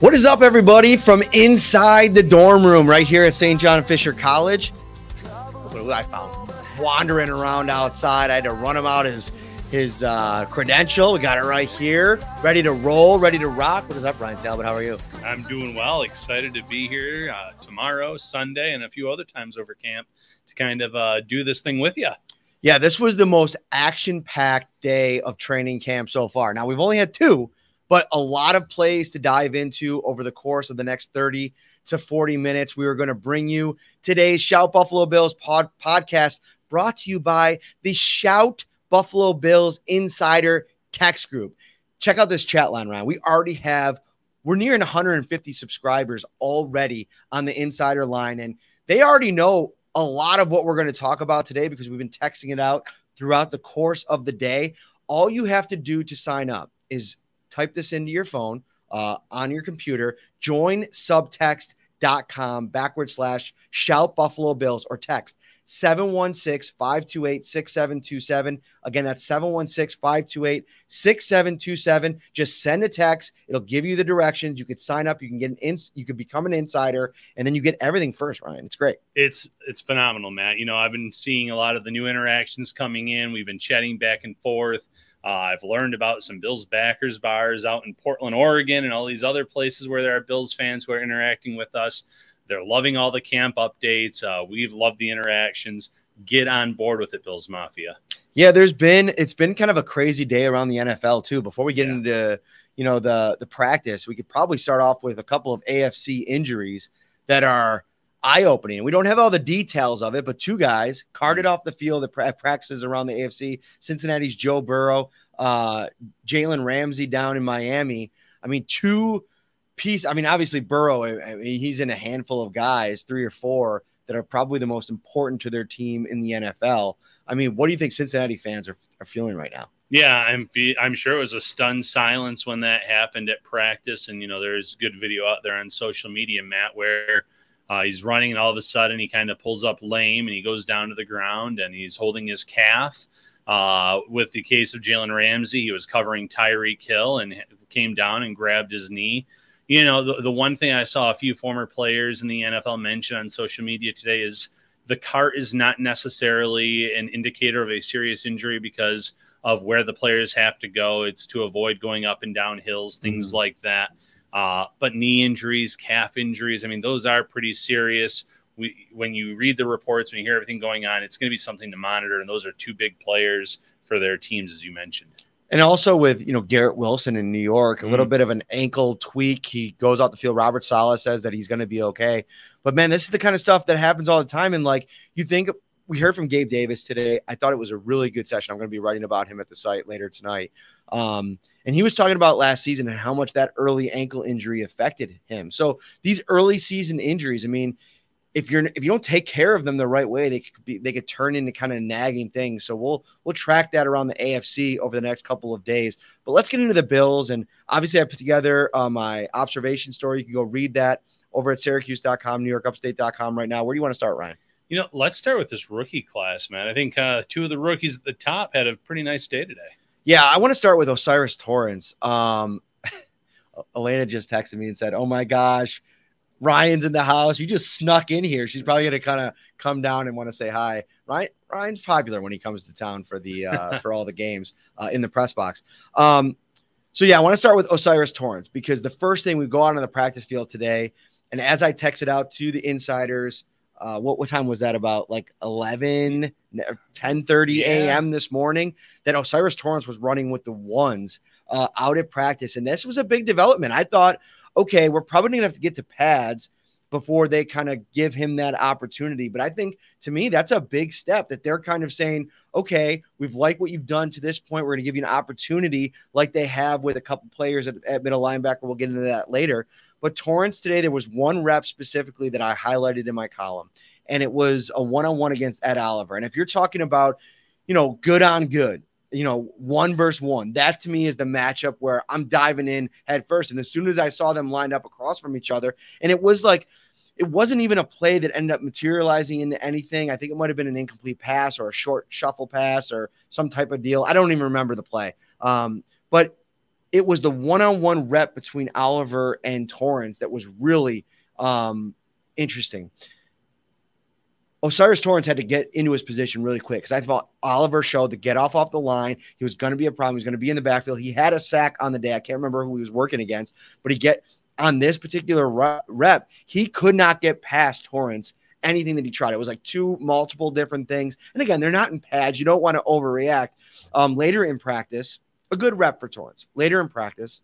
What is up, everybody, from inside the dorm room right here at St. John Fisher College? What I found wandering around outside. I had to run him out his his uh, credential. We got it right here, ready to roll, ready to rock. What is up, Ryan Talbot? How are you? I'm doing well. Excited to be here uh, tomorrow, Sunday, and a few other times over camp to kind of uh, do this thing with you. Yeah, this was the most action-packed day of training camp so far. Now we've only had two, but a lot of plays to dive into over the course of the next 30 to 40 minutes. We are going to bring you today's Shout Buffalo Bills pod- podcast brought to you by the Shout Buffalo Bills Insider Text Group. Check out this chat line, Ryan. We already have, we're nearing 150 subscribers already on the insider line, and they already know a lot of what we're going to talk about today because we've been texting it out throughout the course of the day. All you have to do to sign up is type this into your phone uh, on your computer, join subtext.com backward slash shout Buffalo Bills or text 716 528 6727. Again, that's 716 528 6727. Just send a text. It'll give you the directions. You could sign up. You can get an ins- you could become an insider, and then you get everything first, Ryan. It's great. It's it's phenomenal, Matt. You know, I've been seeing a lot of the new interactions coming in. We've been chatting back and forth. Uh, I've learned about some Bills backers bars out in Portland, Oregon, and all these other places where there are Bills fans who are interacting with us. They're loving all the camp updates. Uh, we've loved the interactions. Get on board with it, Bills Mafia. Yeah, there's been it's been kind of a crazy day around the NFL too. Before we get Yeah. into you know the the practice, we could probably start off with a couple of AFC injuries that are eye opening. We don't have all the details of it, but two guys carted off the field at practices around the AFC. Cincinnati's Joe Burrow, uh, Jalen Ramsey down in Miami. I mean, two piece. I mean, obviously Burrow. I mean, he's in a handful of guys, three or four that are probably the most important to their team in the NFL. I mean, what do you think Cincinnati fans are, are feeling right now? Yeah, I'm I'm sure it was a stunned silence when that happened at practice, and you know there's good video out there on social media, Matt, where uh, he's running and all of a sudden he kind of pulls up lame and he goes down to the ground and he's holding his calf. Uh, with the case of Jalen Ramsey, he was covering Tyreek Hill and came down and grabbed his knee. You know, the, the one thing I saw a few former players in the NFL mention on social media today is the cart is not necessarily an indicator of a serious injury because of where the players have to go. It's to avoid going up and down hills, things like that. Uh, but knee injuries, calf injuries, I mean, those are pretty serious. We, when you read the reports, when you hear everything going on, it's going to be something to monitor. And those are two big players for their teams, as you mentioned. And also with you know Garrett Wilson in New York, a little Mhm. bit of an ankle tweak. He goes out the field. Robert Saleh says that he's going to be okay. But man, this is the kind of stuff that happens all the time. And like you think we heard from Gabe Davis today. I thought it was a really good session. I'm going to be writing about him at the site later tonight. Um, and he was talking about last season and how much that early ankle injury affected him. So these early season injuries, I mean, if you're if you don't take care of them the right way, they could be they could turn into kind of nagging things. So we'll we'll track that around the AFC over the next couple of days. But let's get into the Bills. And obviously, I put together uh, my observation story. You can go read that over at Syracuse.com, NewYorkUpstate.com right now. Where do you want to start, Ryan? You know, let's start with this rookie class, man. I think uh, two of the rookies at the top had a pretty nice day today. Yeah, I want to start with O'Cyrus Torrence. Um, Elena just texted me and said, "Oh my gosh, Ryan's in the house. You just snuck in here. She's probably gonna kind of come down and want to say hi." Ryan Ryan's popular when he comes to town for the uh, for all the games uh, in the press box. Um, So yeah, I want to start with O'Cyrus Torrence because the first thing we go out on the practice field today, and as I texted out to the insiders, uh, what what time was that about? Like 11, 10 30 Yeah. a.m. this morning, that O'Cyrus Torrence was running with the ones uh, out at practice. And this was a big development. I thought, okay, we're probably gonna have to get to pads before they kind of give him that opportunity. But I think to me, that's a big step that they're kind of saying, okay, we've liked what you've done to this point. We're going to give you an opportunity like they have with a couple players at, at middle linebacker. We'll get into that later. But Torrence today, there was one rep specifically that I highlighted in my column, and it was a one on one against Ed Oliver. And if you're talking about, you know, good on good, you know, one versus one, that to me is the matchup where I'm diving in head first. And as soon as I saw them lined up across from each other, and it was like, it wasn't even a play that ended up materializing into anything. I think it might have been an incomplete pass or a short shuffle pass or some type of deal. I don't even remember the play. Um, but it was the one-on-one rep between Oliver and Torrence that was really um, interesting. O'Cyrus Torrence had to get into his position really quick because I thought Oliver showed the get off off the line. He was going to be a problem. He was going to be in the backfield. He had a sack on the day. I can't remember who he was working against, but he get on this particular rep. He could not get past Torrence anything that he tried. It was like two multiple different things. And again, they're not in pads. You don't want to overreact. Um, later in practice, a good rep for Torrence. Later in practice,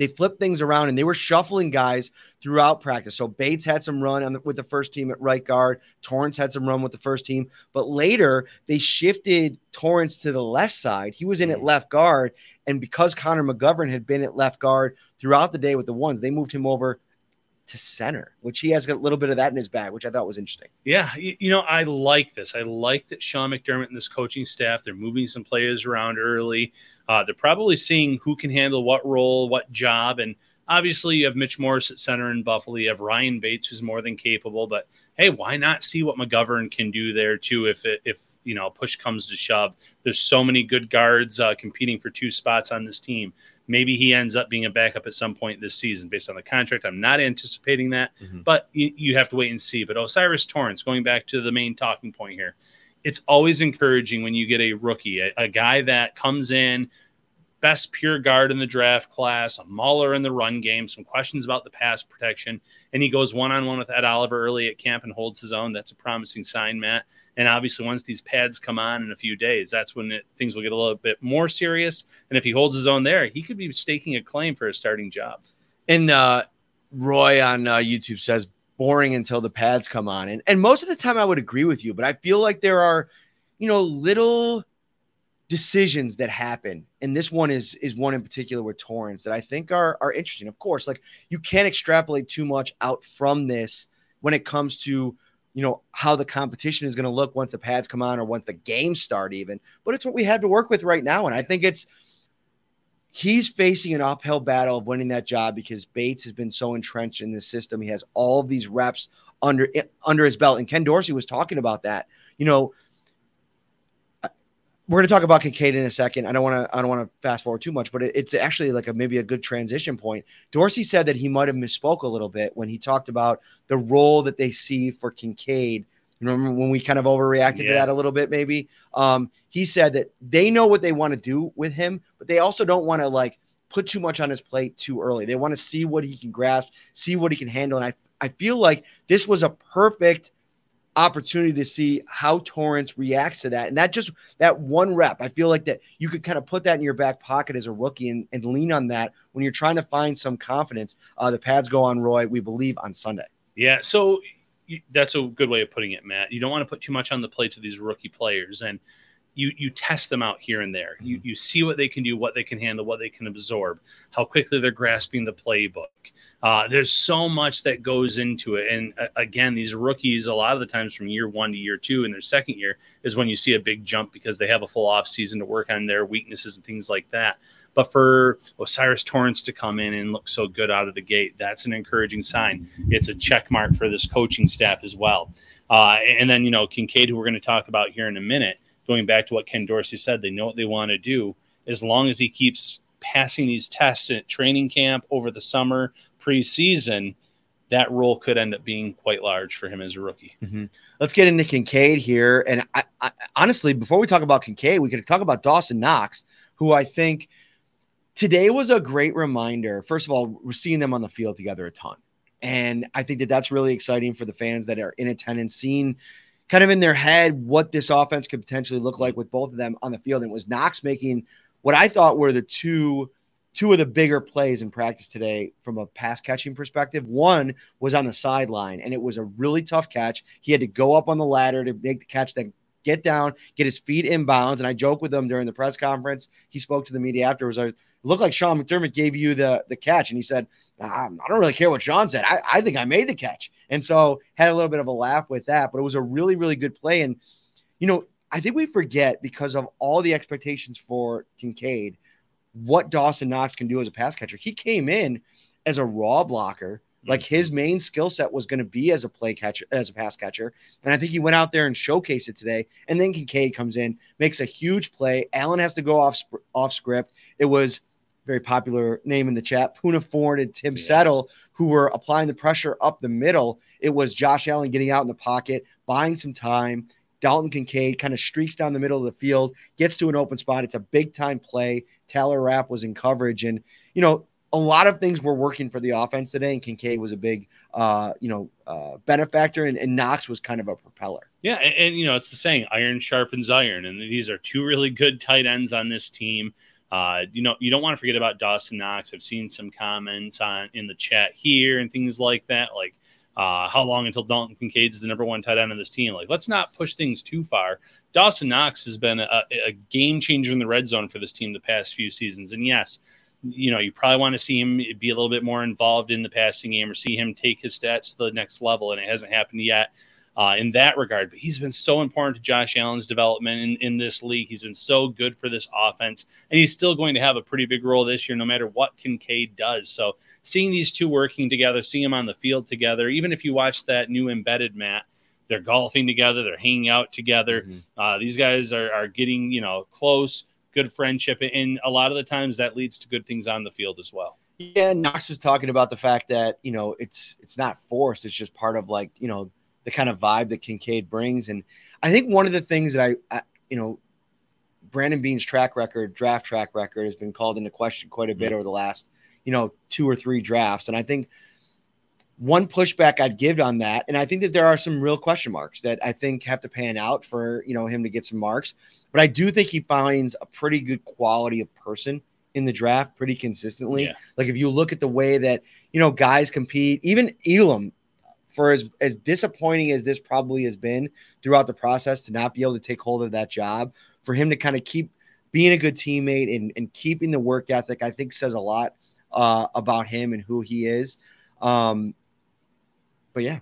they flipped things around and they were shuffling guys throughout practice. So Bates had some run on the, with the first team at right guard. Torrence had some run with the first team, but later they shifted Torrence to the left side. He was in at mm. left guard, and because Connor McGovern had been at left guard throughout the day with the ones, they moved him over to center, which he has a little bit of that in his bag, which I thought was interesting. Yeah, you, you know, I like this. I like that Sean McDermott and this coaching staff, they're moving some players around early. Uh, they're probably seeing who can handle what role, what job. And obviously, you have Mitch Morse at center in Buffalo. You have Ryan Bates, who's more than capable. But hey, why not see what McGovern can do there, too, if, it, if you know, push comes to shove? There's so many good guards uh, competing for two spots on this team. Maybe he ends up being a backup at some point this season based on the contract. I'm not anticipating that, Mhm. but you, you have to wait and see. But O'Cyrus Torrence, going back to the main talking point here, it's always encouraging when you get a rookie, a, a guy that comes in, best pure guard in the draft class, a mauler in the run game, some questions about the pass protection, and he goes one on one with Ed Oliver early at camp and holds his own. That's a promising sign, Matt. And obviously, once these pads come on in a few days, that's when it, things will get a little bit more serious. And if he holds his own there, he could be staking a claim for a starting job. And uh, Roy on uh, YouTube says boring until the pads come on, and and most of the time I would agree with you, but I feel like there are, you know, little decisions that happen, and this one is is one in particular with Torrence that I think are are interesting. Of course, like you can't extrapolate too much out from this when it comes to you know how the competition is going to look once the pads come on or once the games start even but it's what we have to work with right now and i think it's he's facing an uphill battle of winning that job because Bates has been so entrenched in the system. He has all of these reps under under his belt, and Ken Dorsey was talking about that. You know, we're going to talk about Kincaid in a second. I don't want to I don't want to fast forward too much, but it, it's actually like a maybe a good transition point. Dorsey said that he might have misspoke a little bit when he talked about the role that they see for Kincaid. Remember when we kind of overreacted to that a little bit, maybe? Um, he said that they know what they want to do with him, but they also don't want to like put too much on his plate too early. They want to see what he can grasp, see what he can handle. And I, I feel like this was a perfect opportunity to see how Torrence reacts to that. And that just that one rep, I feel like that you could kind of put that in your back pocket as a rookie and, and lean on that when you're trying to find some confidence. Uh, the pads go on Roy, we believe, on Sunday. Yeah, so that's a good way of putting it, Matt. You don't want to put too much on the plates of these rookie players, and you you test them out here and there. You you see what they can do, what they can handle, what they can absorb, how quickly they're grasping the playbook. Uh, there's so much that goes into it, and uh, again, these rookies, a lot of the times from year one to year two, in their second year, is when you see a big jump because they have a full off season to work on their weaknesses and things like that. But for O'Cyrus Torrence to come in and look so good out of the gate, that's an encouraging sign. It's a check mark for this coaching staff as well. Uh, and then, you know, Kincaid, who we're going to talk about here in a minute, going back to what Ken Dorsey said, they know what they want to do. As long as he keeps passing these tests at training camp over the summer, preseason, that role could end up being quite large for him as a rookie. Mm-hmm. Let's get into Kincaid here. And I, I, honestly, before we talk about Kincaid, we could talk about Dawson Knox, who I think today was a great reminder. First of all, we're seeing them on the field together a ton. And I think that that's really exciting for the fans that are in attendance, seeing kind of in their head what this offense could potentially look like with both of them on the field. And it was Knox making what I thought were the two two of the bigger plays in practice today from a pass catching perspective. One was on the sideline, and it was a really tough catch. He had to go up on the ladder to make the catch, then get down, get his feet in bounds. And I joked with him during the press conference. He spoke to the media afterwards. I looked like Sean McDermott gave you the the catch, and he said, "I don't really care what Sean said. I, I think I made the catch." And so had a little bit of a laugh with that, but it was a really really good play. And you know, I think we forget because of all the expectations for Kincaid what Dawson Knox can do as a pass catcher. He came in as a raw blocker. Like his main skill set was going to be as a play catcher, as a pass catcher. And I think he went out there and showcased it today. And then Kincaid comes in, makes a huge play. Allen has to go off off script. It was very popular name in the chat, Poona Ford and Tim yeah. Settle, who were applying the pressure up the middle. It was Josh Allen getting out in the pocket, buying some time. Dalton Kincaid kind of streaks down the middle of the field, gets to an open spot. It's a big time play. Taylor Rapp was in coverage, and you know a lot of things were working for the offense today. And Kincaid was a big, uh, you know, uh, benefactor, and, and Knox was kind of a propeller. Yeah, and, and, you know it's the saying, iron sharpens iron, and these are two really good tight ends on this team. Uh, you know, you don't want to forget about Dawson Knox. I've seen some comments on in the chat here and things like that, like uh, how long until Dalton Kincaid's the number one tight end on this team? Like, let's not push things too far. Dawson Knox has been a, a game changer in the red zone for this team the past few seasons. And yes, you know, you probably want to see him be a little bit more involved in the passing game or see him take his stats to the next level. And it hasn't happened yet uh, in that regard. But he's been so important to Josh Allen's development in, in this league. He's been so good for this offense, and he's still going to have a pretty big role this year, no matter what Kincaid does. So seeing these two working together, seeing them on the field together, even if you watch that new embedded Matt. They're golfing together. They're hanging out together. Mm-hmm. Uh, these guys are, are getting, you know, close, good friendship. And a lot of the times that leads to good things on the field as well. Yeah, Knox was talking about the fact that you know it's it's not forced; it's just part of like you know the kind of vibe that Kincaid brings. And I think one of the things that I, I you know, Brandon Beane's track record, draft track record, has been called into question quite a bit over the last, you know, two or three drafts. And I think one pushback I'd give on that, and I think that there are some real question marks that I think have to pan out for you know him to get some marks. But I do think he finds a pretty good quality of person in the draft pretty consistently. Yeah. Like if you look at the way that you know guys compete, even Elam for as, as disappointing as this probably has been throughout the process to not be able to take hold of that job, for him to kind of keep being a good teammate and, and keeping the work ethic, I think says a lot uh, about him and who he is. Um, but yeah.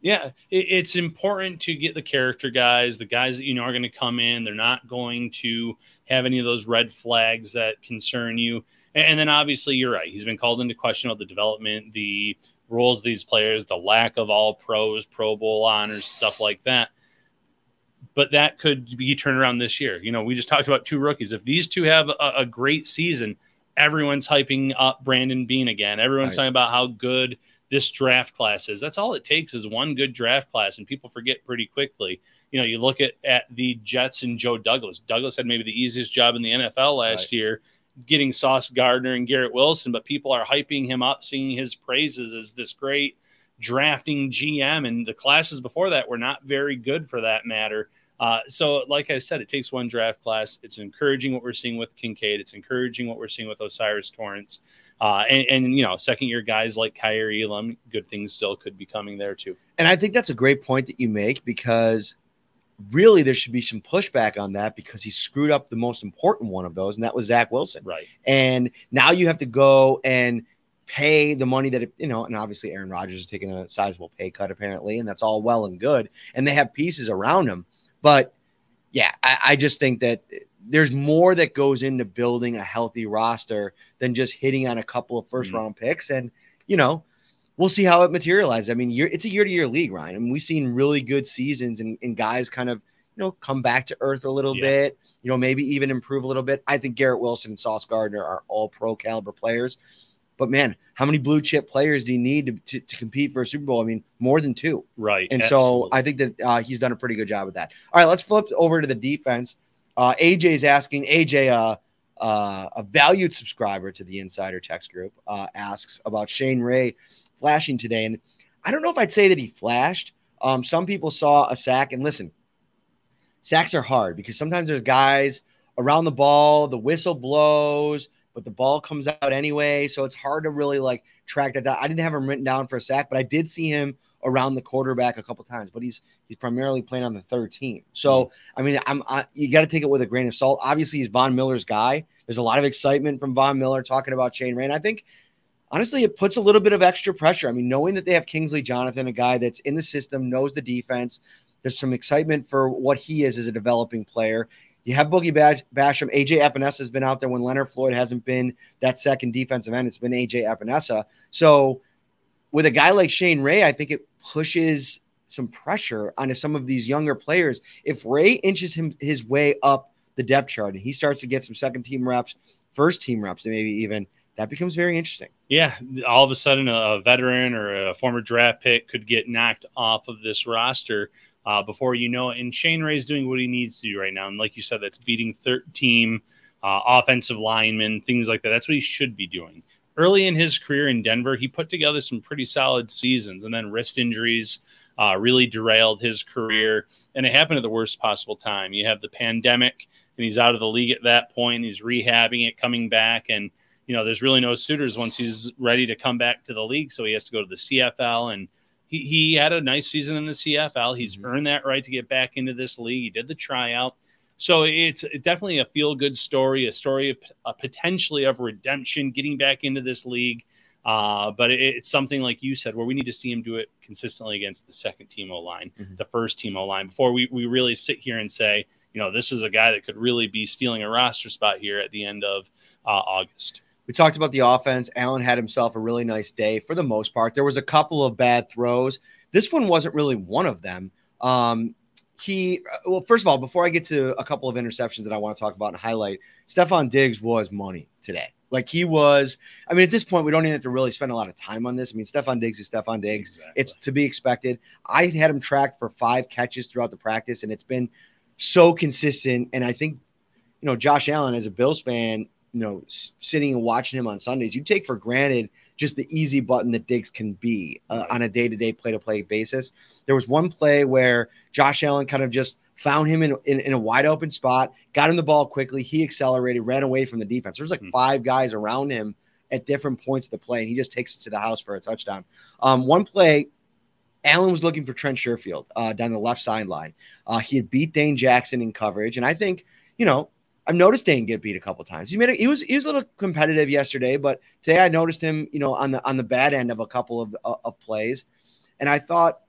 Yeah, it's important to get the character guys, the guys that you know are going to come in. They're not going to have any of those red flags that concern you. And then obviously, you're right. He's been called into question about the development, the roles of these players, the lack of all pros, Pro Bowl honors, stuff like that. But that could be turned around this year. You know, we just talked about two rookies. If these two have a, a great season, everyone's hyping up Brandon Beane again. Everyone's right. talking about how good this draft class is. That's all it takes is one good draft class, and people forget pretty quickly. You know, you look at at the Jets and Joe Douglas. Douglas had maybe the easiest job in the NFL last right. year getting Sauce Gardner and Garrett Wilson, but people are hyping him up, singing his praises as this great drafting GM. And the classes before that were not very good for that matter. Uh, so, like I said, it takes one draft class. It's encouraging what we're seeing with Kincaid. It's encouraging what we're seeing with O'Cyrus Torrence, Uh, and, and, you know, second year guys like Kaiir Elam, good things still could be coming there too. And I think that's a great point that you make because really there should be some pushback on that because he screwed up the most important one of those, and that was Zach Wilson. Right. And now you have to go and pay the money that it, you know, and obviously Aaron Rodgers is taking a sizable pay cut apparently, and that's all well and good. And they have pieces around him, but yeah, I, I just think that there's more that goes into building a healthy roster than just hitting on a couple of 1st mm-hmm. round picks. And you know, we'll see how it materializes. I mean, it's a year to year league, Ryan. I mean, we've seen really good seasons and, and guys kind of, you know, come back to earth a little yeah. bit, you know, maybe even improve a little bit. I think Garrett Wilson and Sauce Gardner are all pro caliber players. But man, how many blue chip players do you need to, to, to, compete for a Super Bowl? I mean, more than two. Right. And Absolutely. so I think that uh, he's done a pretty good job with that. All right, let's flip over to the defense. Uh, AJ is asking, AJ, uh, uh, a valued subscriber to the Insider Text Group, uh, asks about Shane Ray flashing today, and I don't know if I'd say that he flashed. Um, some people saw a sack, and listen, sacks are hard because sometimes there's guys around the ball, the whistle blows, but the ball comes out anyway. So it's hard to really like track that down. I didn't have him written down for a sack, but I did see him around the quarterback a couple times. But he's he's primarily playing on the third team. So I mean, I'm I, you got to take it with a grain of salt. Obviously, he's Von Miller's guy. There's a lot of excitement from Von Miller talking about Shane Ray. I think honestly, it puts a little bit of extra pressure. I mean, knowing that they have Kingsley Jonathan, a guy that's in the system, knows the defense. There's some excitement for what he is as a developing player. You have Boogie Basham. AJ Epenesa has been out there when Leonard Floyd hasn't been that second defensive end. It's been AJ Epenesa. So with a guy like Shane Ray, I think it pushes some pressure onto some of these younger players. If Ray inches him his way up the depth chart and he starts to get some second team reps, first team reps, and maybe even that becomes very interesting. Yeah, all of a sudden a veteran or a former draft pick could get knocked off of this roster uh, before you know it. And Shane Ray's doing what he needs to do right now. And like you said, that's beating third team uh, offensive linemen, things like that. That's what he should be doing. Early in his career in Denver, he put together some pretty solid seasons, and then wrist injuries uh, really derailed his career. And it happened at the worst possible time. You have the pandemic, and he's out of the league at that point. He's rehabbing it, coming back, and you know, there's really no suitors once he's ready to come back to the league. So he has to go to the CFL and he, he had a nice season in the CFL. He's mm-hmm. earned that right to get back into this league. He did the tryout. So it's definitely a feel good story, a story of, uh, potentially of redemption, getting back into this league. Uh, but it, it's something like you said, where we need to see him do it consistently against the second team O line, mm-hmm. the first team O line, before we, we really sit here and say, you know, this is a guy that could really be stealing a roster spot here at the end of uh, August. We talked about the offense. Allen had himself a really nice day for the most part. There was a couple of bad throws. This one wasn't really one of them. Um, he, well, first of all, before I get to a couple of interceptions that I want to talk about and highlight, Stefon Diggs was money today. Like he was, I mean, at this point, we don't even have to really spend a lot of time on this. I mean, Stefon Diggs is Stefon Diggs. Exactly. It's to be expected. I had him tracked for five catches throughout the practice, and it's been so consistent. And I think, you know, Josh Allen, as a Bills fan, you know, sitting and watching him on Sundays, you take for granted just the easy button that Diggs can be uh, on a day to day, play to play basis. There was one play where Josh Allen kind of just found him in, in, in, a wide open spot, got him the ball quickly. He accelerated, ran away from the defense. There's like mm-hmm. five guys around him at different points of the play, and he just takes it to the house for a touchdown. Um, one play, Allen was looking for Trent Sherfield uh, down the left sideline. Uh, he had beat Dane Jackson in coverage, and I think you know I've noticed Dane get beat a couple times. He made a, he was he was a little competitive yesterday, but today I noticed him, you know, on the on the bad end of a couple of uh, of plays, and I thought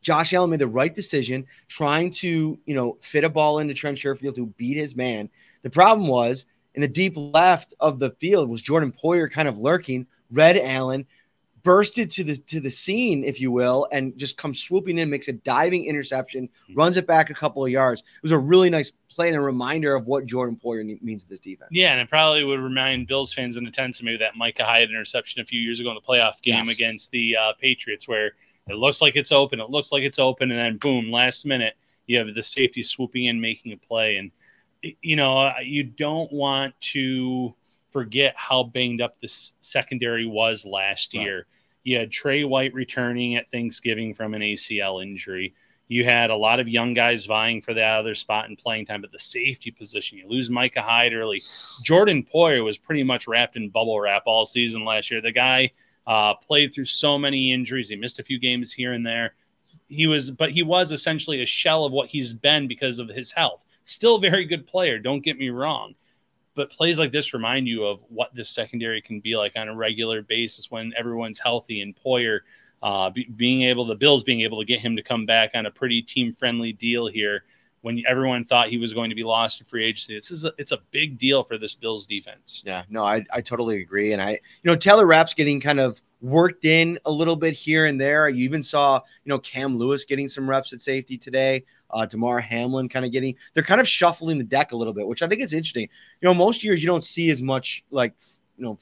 Josh Allen made the right decision trying to you know fit a ball into Trent Sherfield to beat his man. The problem was in the deep left of the field was Jordan Poyer kind of lurking, read Allen, bursted to the to the scene, if you will, and just comes swooping in, makes a diving interception, mm-hmm. runs it back a couple of yards. It was a really nice play and a reminder of what Jordan Poyer means to this defense. Yeah, and it probably would remind Bills fans in attendance of maybe that Micah Hyde interception a few years ago in the playoff game yes. against the uh, Patriots, where it looks like it's open, it looks like it's open, and then boom, last minute you have the safety swooping in, making a play, and you know you don't want to forget how banged up the secondary was last right. year. You had Tre White returning at Thanksgiving from an ACL injury. You had a lot of young guys vying for that other spot and playing time, but the safety position, you lose Micah Hyde early. Jordan Poyer was pretty much wrapped in bubble wrap all season last year. The guy uh, played through so many injuries. He missed a few games here and there. He was, but he was essentially a shell of what he's been because of his health. Still a very good player. Don't get me wrong but plays like this remind you of what this secondary can be like on a regular basis when everyone's healthy and Poyer uh, be, being able the Bills being able to get him to come back on a pretty team friendly deal here when everyone thought he was going to be lost to free agency. This is a, it's a big deal for this Bills defense. Yeah, no, I, I totally agree. And I, you know, Taylor Rapp's getting kind of worked in a little bit here and there. You even saw, you know, Cam Lewis getting some reps at safety today. Uh, Damar Hamlin kind of getting, they're kind of shuffling the deck a little bit, which I think is interesting. You know, most years you don't see as much like, you know,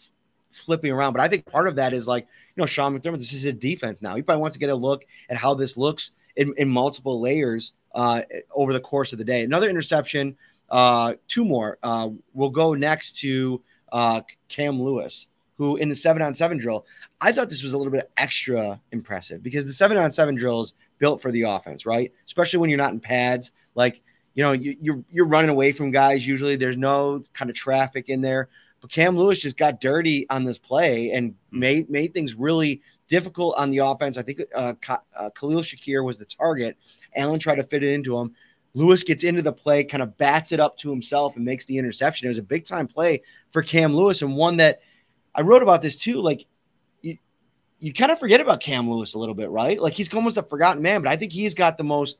flipping around, but I think part of that is like, you know, Sean McDermott, this is a defense now. He probably wants to get a look at how this looks in, in multiple layers uh, over the course of the day. Another interception Uh, two more. Uh, we'll go next to uh, Cam Lewis, who in the seven on seven drill, I thought this was a little bit extra impressive because the seven on seven drill is built for the offense, right? Especially when you're not in pads. Like, you know, you, you're you're running away from guys. Usually, there's no kind of traffic in there. But Cam Lewis just got dirty on this play and made made things really difficult on the offense. I think uh, uh, Khalil Shakir was the target. Allen tried to fit it into him. Lewis gets into the play, kind of bats it up to himself and makes the interception. It was a big time play for Cam Lewis and one that I wrote about this too. Like you kind of forget about Cam Lewis a little bit, right? Like he's almost a forgotten man, but I think he's got the most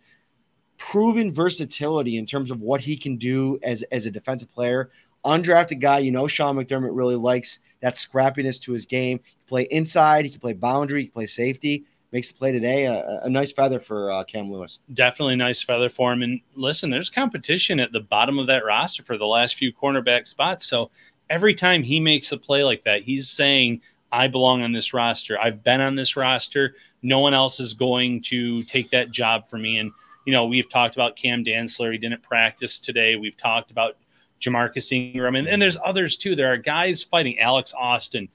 proven versatility in terms of what he can do as, as a defensive player. Undrafted guy, you know, Sean McDermott really likes that scrappiness to his game. He can play inside, he can play boundary, he can play safety makes the play today. A, a nice feather for uh, Cam Lewis. Definitely nice feather for him. And listen, there's competition at the bottom of that roster for the last few cornerback spots. So every time he makes a play like that, he's saying, I belong on this roster. I've been on this roster. No one else is going to take that job for me. And, you know, we've talked about Cam Dantzler. He didn't practice today. We've talked about Ja'Marcus Ingram. And, and there's others too. There are guys fighting Alex Austin,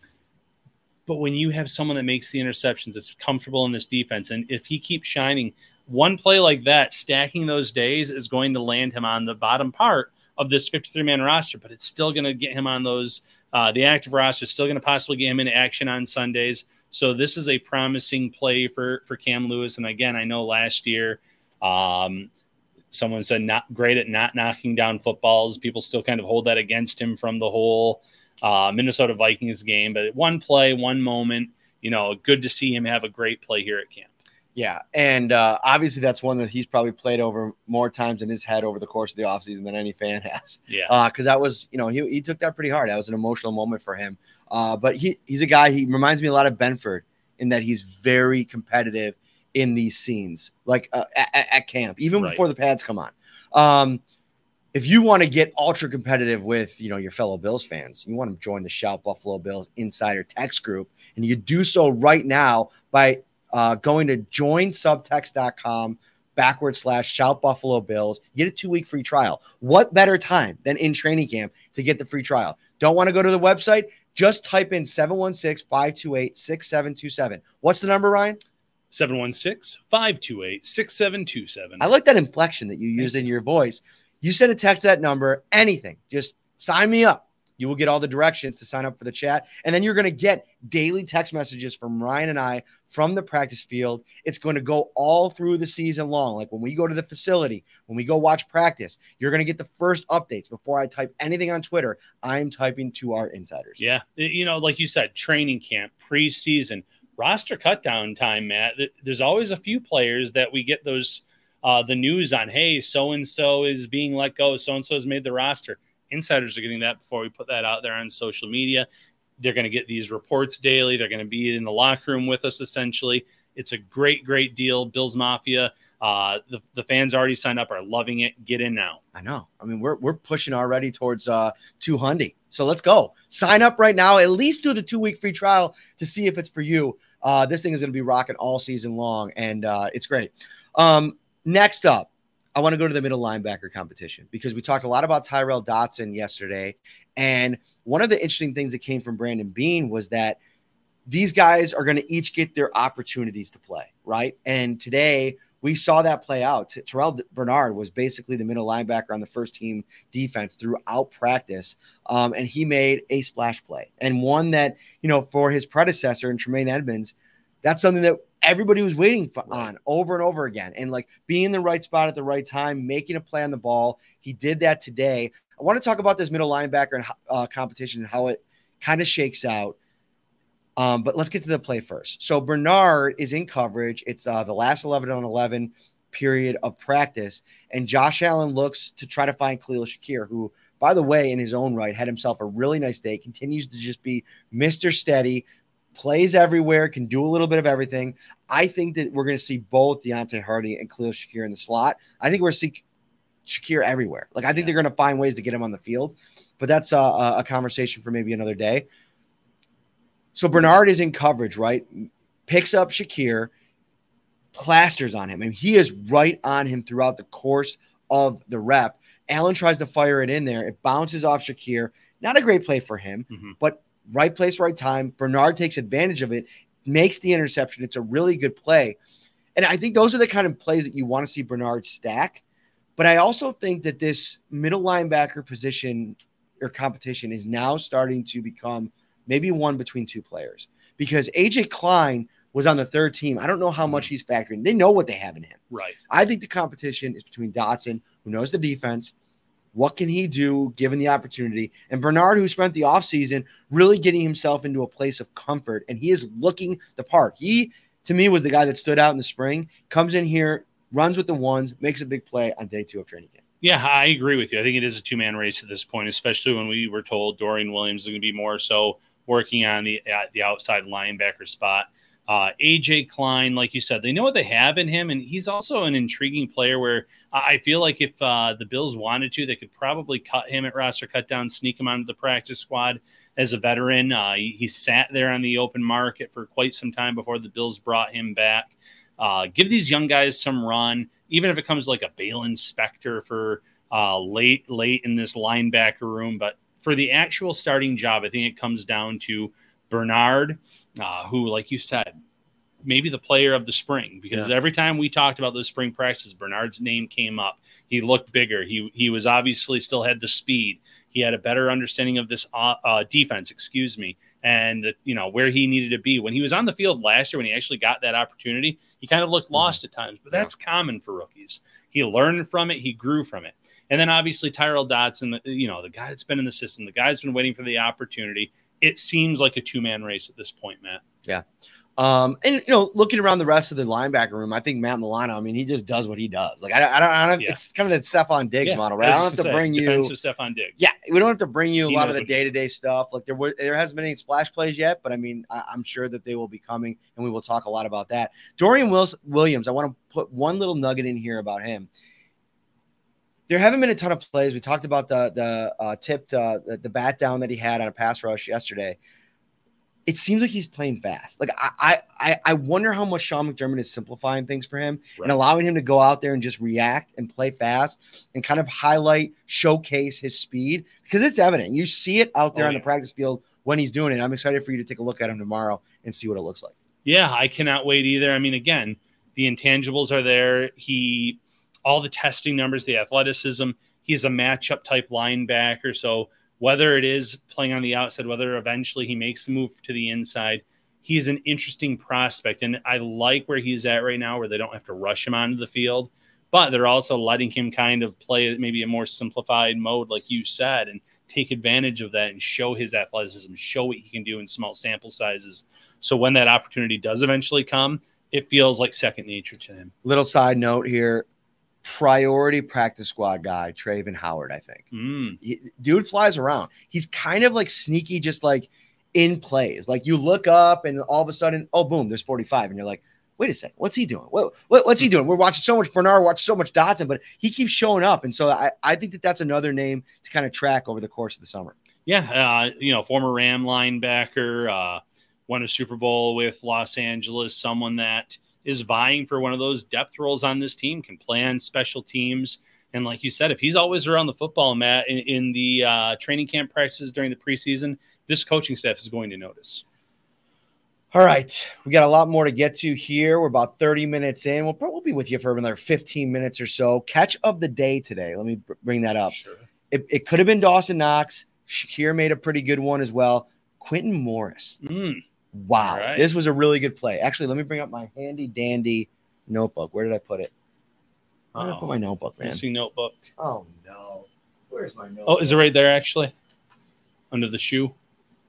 but when you have someone that makes the interceptions, it's comfortable in this defense. And if he keeps shining, one play like that, stacking those days, is going to land him on the bottom part of this 53 man roster, but it's still going to get him on those. Uh, the active roster is still going to possibly get him into action on Sundays. So this is a promising play for for Cam Lewis. And again, I know last year, um, someone said not great at not knocking down footballs. People still kind of hold that against him from the whole uh, Minnesota Vikings game. But one play, one moment, you know, good to see him have a great play here at camp. Yeah. And uh, obviously, that's one that he's probably played over more times in his head over the course of the offseason than any fan has. Yeah. Because uh, that was, you know, he, he took that pretty hard. That was an emotional moment for him. Uh, but he, he's a guy, he reminds me a lot of Benford in that he's very competitive in these scenes, like uh, at, at, camp, even right. before the pads come on. Um, if you want to get ultra competitive with you know your fellow Bills fans, you want to join the Shout Buffalo Bills Insider Text Group, and you do so right now by uh, going to joinsubtext.com backward slash shout Buffalo Bills. Get a two week free trial. What better time than in training camp to get the free trial? Don't want to go to the website? Just type in 716 528 6727. What's the number, Ryan? 716 528 6727. I like that inflection that you use in your voice. You send a text that number, anything, just sign me up. You will get all the directions to sign up for the chat. And then you're going to get daily text messages from Ryan and I from the practice field. It's going to go all through the season long. Like when we go to the facility, when we go watch practice, you're going to get the first updates before I type anything on Twitter. I'm typing to our insiders. Yeah. You know, like you said, training camp, preseason, roster cut down time, Matt. There's always a few players that we get those – uh, the news on, hey, so and so is being let go, so and so has made the roster. Insiders are getting that before we put that out there on social media. They're going to get these reports daily. They're going to be in the locker room with us essentially. It's a great, great deal. Bills Mafia. Uh, the, the fans already signed up, are loving it. Get in now. I know. I mean, we're, we're pushing already towards uh, 200. So let's go. Sign up right now. At least do the two week free trial to see if it's for you. Uh, this thing is going to be rocking all season long, and uh, it's great. Um, Next up, I want to go to the middle linebacker competition because we talked a lot about Tyrel Dodson yesterday. And one of the interesting things that came from Brandon Beane was that these guys are going to each get their opportunities to play, right? And today we saw that play out. Terrell Bernard was basically the middle linebacker on the first team defense throughout practice. Um, and he made a splash play and one that, you know, for his predecessor and Tremaine Edmunds, that's something that everybody was waiting for, right. on over and over again. And like being in the right spot at the right time, making a play on the ball. He did that today. I want to talk about this middle linebacker and uh, competition and how it kind of shakes out. Um, but let's get to the play first. So Bernard is in coverage. It's uh, the last 11 on 11 period of practice. And Josh Allen looks to try to find Khalil Shakir, who, by the way, in his own right, had himself a really nice day, continues to just be Mr. Steady, plays everywhere, can do a little bit of everything. I think that we're going to see both Deonte Harty and Khalil Shakir in the slot. I think we're going to see Shakir everywhere. Like I think yeah. they're going to find ways to get him on the field, but that's a, a conversation for maybe another day. So Bernard is in coverage, right? Picks up Shakir, plasters on him, and he is right on him throughout the course of the rep. Allen tries to fire it in there. It bounces off Shakir. Not a great play for him, Mhm. but right place, right time. Bernard takes advantage of it, makes the interception. It's a really good play. And I think those are the kind of plays that you want to see Bernard stack. But I also think that this middle linebacker position or competition is now starting to become maybe one between two players because AJ Klein was on the third team. I don't know how much he's factoring. They know what they have in him. Right. I think the competition is between Dotson, who knows the defense. What can he do given the opportunity? And Bernard, who spent the offseason really getting himself into a place of comfort, and he is looking the part. He, to me, was the guy that stood out in the spring, comes in here, runs with the ones, makes a big play on day two of training camp. Yeah, I agree with you. I think it is a two man race at this point, especially when we were told Dorian Williams is going to be more so working on the at the outside linebacker spot. Uh, AJ Klein, like you said, they know what they have in him, and he's also an intriguing player. Where I feel like if uh, the Bills wanted to, they could probably cut him at roster cut down, sneak him onto the practice squad as a veteran. Uh, he, he sat there on the open market for quite some time before the Bills brought him back. Uh, give these young guys some run, even if it comes like a Baylon Spector for uh, late, late in this linebacker room. But for the actual starting job, I think it comes down to Bernard, uh, who, like you said, maybe the player of the spring because every time we talked about those spring practices, Bernard's name came up. He looked bigger. He he was obviously still had the speed. He had a better understanding of this uh, uh, defense, excuse me, and you know where he needed to be when he was on the field last year. When he actually got that opportunity, he kind of looked lost at times, but that's common for rookies. He learned from it. He grew from it. And then obviously Tyrel Dodson, you know, the guy that's been in the system, the guy's been waiting for the opportunity. It seems like a two man race at this point, Matt. Yeah. Um, and you know, looking around the rest of the linebacker room, I think Matt Milano. I mean, he just does what he does. Like I, I don't, I don't Yeah. it's kind of the Stefon Diggs Yeah, model, right? I was don't have to say, bring you. Stefon Diggs. Yeah, we don't have to bring you a He lot of the day to day stuff. Like there, were, there hasn't been any splash plays yet, but I mean, I, I'm sure that they will be coming, and we will talk a lot about that. Dorian Williams, I want to put one little nugget in here about him. There haven't been a ton of plays. We talked about the the uh, tipped uh, the, the bat down that he had on a pass rush yesterday. It seems like he's playing fast. Like I I I wonder how much Sean McDermott is simplifying things for him Right. and allowing him to go out there and just react and play fast and kind of highlight, showcase his speed because it's evident. You see it out there Oh, on the practice field when he's doing it. I'm excited for you to take a look at him tomorrow and see what it looks like. Yeah, I cannot wait either. I mean, again, the intangibles are there. He, all the testing numbers, the athleticism. He's a matchup type linebacker. So whether it is playing on the outside, whether eventually he makes the move to the inside, he's an interesting prospect. And I like where he's at right now, where they don't have to rush him onto the field, but they're also letting him kind of play maybe a more simplified mode, like you said, and take advantage of that and show his athleticism, show what he can do in small sample sizes. So when that opportunity does eventually come, it feels like second nature to him. Little side note here priority practice squad guy, Travin Howard, I think. Mm, He- dude flies around. He's kind of like sneaky, just like in plays. Like you look up and all of a sudden, oh, boom, there's 45. And you're like, wait a second, what's he doing? What, what, what's he doing? We're watching so much Bernard, watch so much Dodson, but he keeps showing up. And so I, I think that that's another name to kind of track over the course of the summer. yeah, uh, you know, former Ram linebacker, uh, won a Super Bowl with Los Angeles, someone that is vying for one of those depth roles on this team, can play on special teams. And like you said, if he's always around the football, mat in, in the uh, training camp practices during the preseason, this coaching staff is going to notice. All right. We got a lot more to get to here. We're about 30 minutes in. We'll probably be with you for another 15 minutes or so. Catch of the day today. Let me br- bring that up. Sure. It, it could have been Dawson Knox. Shakir made a pretty good one as well. Quintin Morris. Mm, Wow. Right. This was a really good play. Actually, let me bring up my handy dandy notebook. Where did I put it? Where did I put my notebook, man? missing notebook. Oh, no. Where's my notebook? Oh, is it right there actually? Under the shoe?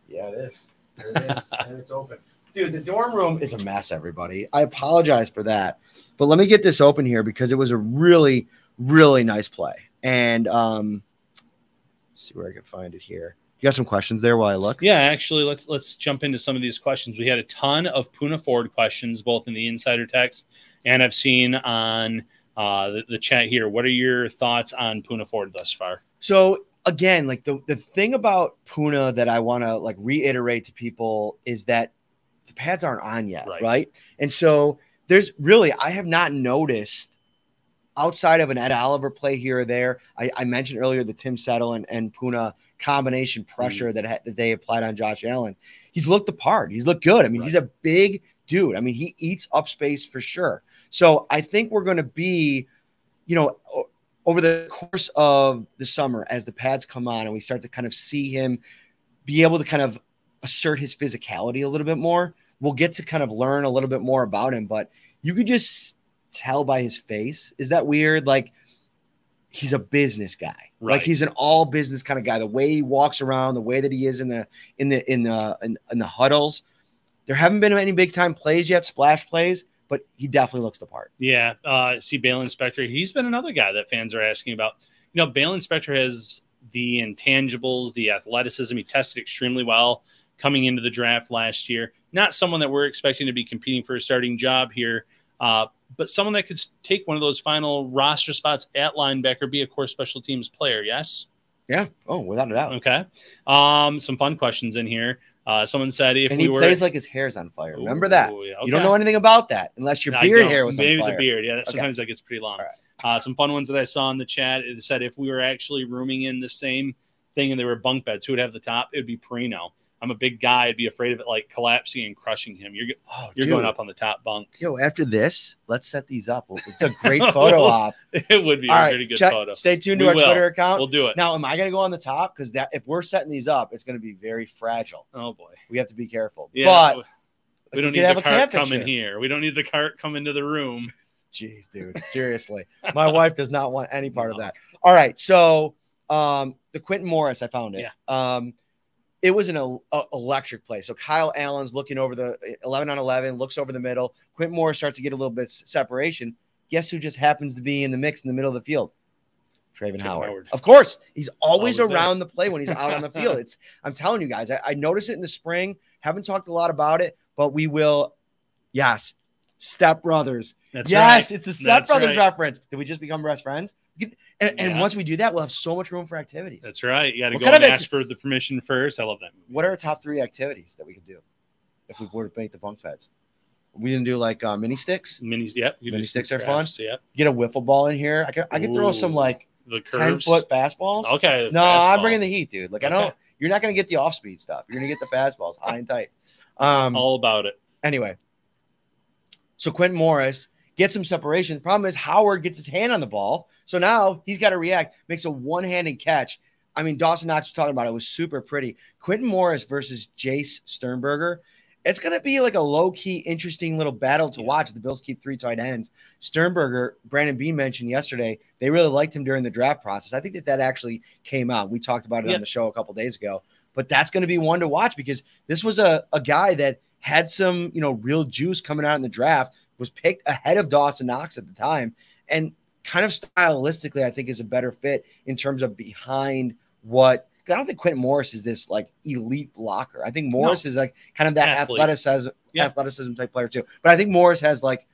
Yeah, it is. There it is. and it's open. Dude, the dorm room is a mess, everybody. I apologize for that. But let me get this open here because it was a really, really nice play. And um see where I can find it here. You got some questions there while I look? Yeah, actually, let's let's jump into some of these questions. We had a ton of Poona Ford questions, both in the insider text and I've seen on uh, the, the chat here. What are your thoughts on Poona Ford thus far? So again, like the, the thing about Poona that I want to like reiterate to people is that the pads aren't on yet, Right. right? And so there's really I have not noticed outside of an Ed Oliver play here or there, I, I mentioned earlier the Tim Settle and, and Poona combination Mm. pressure that, ha- that they applied on Josh Allen. He's looked the part. He's looked good. I mean, Right. he's a big dude. I mean, he eats up space for sure. So I think we're going to be, you know, over the course of the summer as the pads come on and we start to kind of see him be able to kind of assert his physicality a little bit more. We'll get to kind of learn a little bit more about him, but you could just tell by his face. Is that weird? Like he's a business guy. Like he's an all business kind of guy. The way he walks around, the way that he is in the in the in the in, in the huddles. There haven't been any big time plays yet, splash plays, but he definitely looks the part. Yeah. Uh, see, Baylon Spector, he's been another guy that fans are asking about. You know, Baylon Spector has the intangibles, the athleticism. He tested extremely well coming into the draft last year. Not someone that we're expecting to be competing for a starting job here, uh, but someone that could take one of those final roster spots at linebacker, be a core special teams player. Yes. Yeah. Oh, without a doubt. Okay. Um, some fun questions in here. Uh, someone said if and we he were plays like his hair's on fire. Remember that? Ooh, yeah, You don't know anything about that unless your beard hair was maybe on fire. the beard. Yeah, sometimes that gets pretty long. Right. Uh, some fun ones that I saw in the chat. It said if we were actually rooming in the same thing and they were bunk beds, who would have the top? It would be Parrino. I'm a big guy. I'd be afraid of it like collapsing and crushing him. You're Oh, you're dude. going up on the top bunk. Yo, after this, let's set these up. It's a great photo op. It would be All a right, pretty good check- photo. stay tuned to our will. Twitter account. We'll do it. now, am I going to go on the top? Because that if we're setting these up, it's going to be very fragile. oh boy. We have to be careful. Yeah. but we don't need have the a cart coming here. We don't need the cart coming to the room. Jeez, dude, seriously, my wife does not want any part of that. All right, so um, the Quintin Morris, I found it. Yeah. Um, it was an el- electric play. So Kyle Allen's looking over the uh, 11 on 11, looks over the middle. Quentin Moore starts to get a little bit separation. Guess who just happens to be in the mix in the middle of the field? Travin Howard. Howard. Of course, he's always, Always there. around the play when he's out on the field. It's I'm telling you guys, I, I noticed it in the spring. Haven't talked a lot about it, but we will. Yes, Step Brothers. That's yes, right. it's a Step That's Brothers right. reference. Did we just become best friends? And, and Yeah. once we do that, we'll have so much room for activities. That's right. You got to go and ask for the permission first. I love that movie. what are our top three activities that we could do if we were to make the bunk beds? We didn't do like uh, mini sticks. Minis, yep. Mini sticks are fun? crafts, Yep. Get a wiffle ball in here. I could I could throw some like The ten foot fastballs. Okay. No, I'm bringing the heat, dude. Like I don't. You're not gonna get the off speed stuff. You're gonna get the fastballs high and tight. Um. all about it. Anyway, so Quintin Morris gets some separation. The problem is Howard gets his hand on the ball, so now he's got to react. Makes a one-handed catch. I mean, Dawson Knox was talking about it. it was super pretty. Quintin Morris versus Jace Sternberger. It's going to be like a low key, interesting little battle to watch. The Bills keep three tight ends. Sternberger, Brandon Beane mentioned yesterday, they really liked him during the draft process. I think that that actually came out. We talked about it Yeah. on the show a couple days ago, but that's going to be one to watch because this was a, a guy that had some, you know, real juice coming out in the draft, was picked ahead of Dawson Knox at the time, and kind of stylistically, I think is a better fit in terms of behind what. I don't think Quintin Morris is this like elite blocker. I think Morris is like kind of that Athlete. athleticism, Yeah. athleticism type player too. But I think Morris has like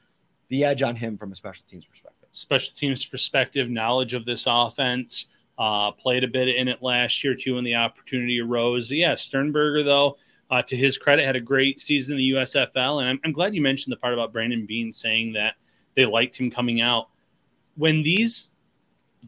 the edge on him from a special teams perspective. Special teams perspective, knowledge of this offense. Uh, played a bit in it last year too when the opportunity arose. Yeah, Sternberger though, uh, to his credit, had a great season in the USFL, and I'm, I'm glad you mentioned the part about Brandon Beane saying that they liked him coming out. When these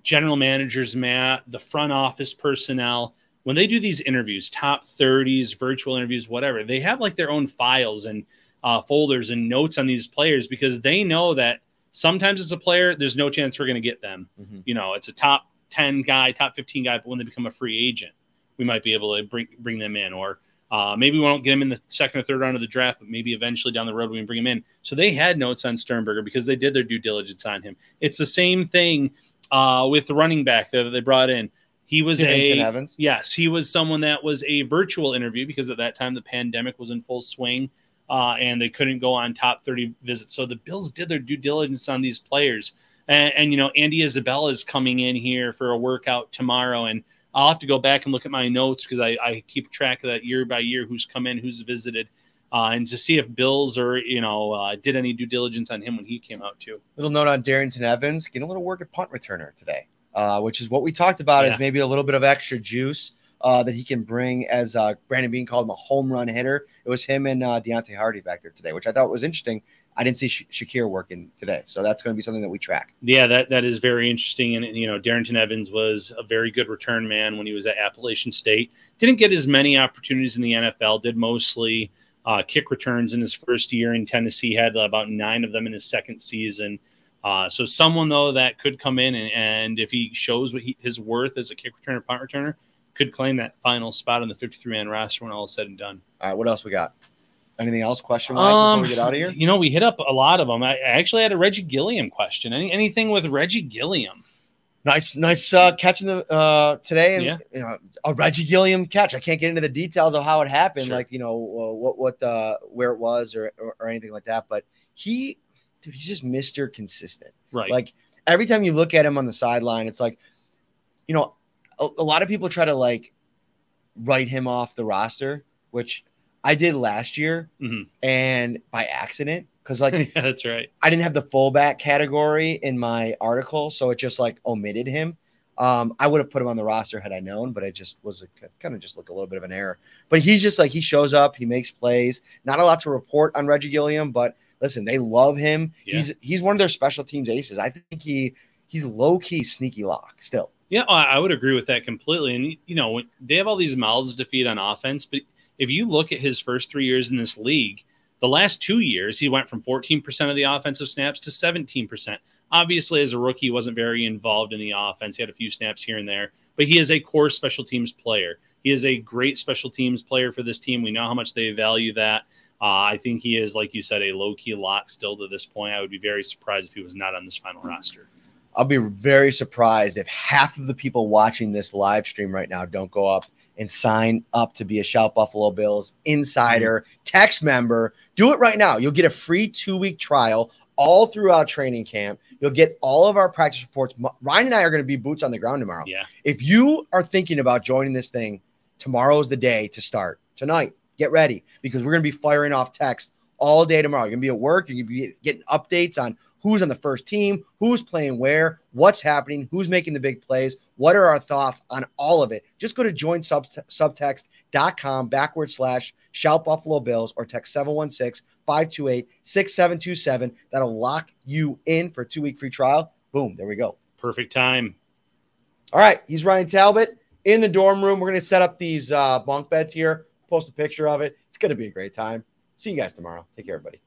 general managers, Matt, the front office personnel, when they do these interviews, top 30s, virtual interviews, whatever, they have like their own files and uh, folders and notes on these players because they know that sometimes it's a player, there's no chance we're going to get them. Mhm. You know, it's a top 10 guy, top 15 guy, but when they become a free agent, we might be able to bring bring them in. Or uh, maybe we won't get him in the second or third round of the draft, but maybe eventually down the road we can bring him in. So they had notes on Sternberger because they did their due diligence on him. It's the same thing uh, with the running back that they brought in. He was a Evans. Yes, he was someone that was a virtual interview because at that time the pandemic was in full swing uh, and they couldn't go on top 30 visits. So the Bills did their due diligence on these players. And, and you know, Andy Isabella is coming in here for a workout tomorrow. And I'll have to go back and look at my notes because I, I keep track of that year by year who's come in, who's visited. Uh, and to see if Bills or you know uh, did any due diligence on him when he came out too. Little note on Darrington Evans getting a little work at punt returner today, uh, which is what we talked about Yeah. as maybe a little bit of extra juice uh, that he can bring, as uh, Brandon Beane called him, a home run hitter. It was him and uh, Deonte Harty back there today, which I thought was interesting. I didn't see Sha- Shakir working today, so that's going to be something that we track. Yeah, that that is very interesting. And you know, Darrington Evans was a very good return man when he was at Appalachian State. Didn't get as many opportunities in the NFL. Did mostly uh, kick returns in his first year in Tennessee. Had about nine of them in his second season. Uh, so someone though that could come in and, and if he shows what he, his worth as a kick returner, punt returner, could claim that final spot on the 53 man roster when all is said and done. All right, what else we got? Anything else question wise Um, before we get out of here? You know, we hit up a lot of them. I, I actually had a Reggie Gilliam question. Any, anything with Reggie Gilliam? Nice, nice uh, catching the uh, today, and Yeah. you know a Reggie Gilliam catch. I can't get into the details of how it happened, Sure. like you know uh, what what uh, where it was or, or or anything like that. But he, dude, he's just Mister Consistent. Right. Like every time you look at him on the sideline, it's like, you know, a, a lot of people try to like write him off the roster, which I did last year, Mhm. and by accident because like yeah, that's right. I didn't have the fullback category in my article, so it just like omitted him. Um, I would have put him on the roster had I known, but it just was a kind of just like a little bit of an error. But he's just like he shows up, he makes plays. Not a lot to report on Reggie Gilliam, but listen, they love him. Yeah. He's he's one of their special teams aces. I think he he's low key sneaky lock still. Yeah, I I would agree with that completely. And you know, they have all these mouths to feed on offense, but if you look at his first three years in this league, the last two years he went from 14% of the offensive snaps to 17%. Obviously, as a rookie, he wasn't very involved in the offense. He had a few snaps here and there, but he is a core special teams player. He is a great special teams player for this team. We know how much they value that. Uh, I think he is, like you said, a low key lock still to this point. I would be very surprised if he was not on this final roster. I'll be very surprised if half of the people watching this live stream right now don't go up and sign up to be a Shout Buffalo Bills insider mm-hmm. text member. Do it right now. You'll get a free two week trial all throughout training camp. You'll get all of our practice reports. Ryan and I are going to be boots on the ground tomorrow. Yeah. If you are thinking about joining this thing, tomorrow's the day to start. Tonight, get ready because we're going to be firing off text all day tomorrow. You're going to be at work. You're going to be getting updates on who's on the first team, who's playing where, what's happening, who's making the big plays, what are our thoughts on all of it. Just go to join sub- subtext.com backward slash shout Buffalo Bills or text 716 528 6727. That'll lock you in for a two week free trial. Boom, there we go. Perfect time. All right, he's Ryan Talbot in the dorm room. We're going to set up these uh, bunk beds here, post a picture of it. It's going to be a great time. See you guys tomorrow. Take care, everybody.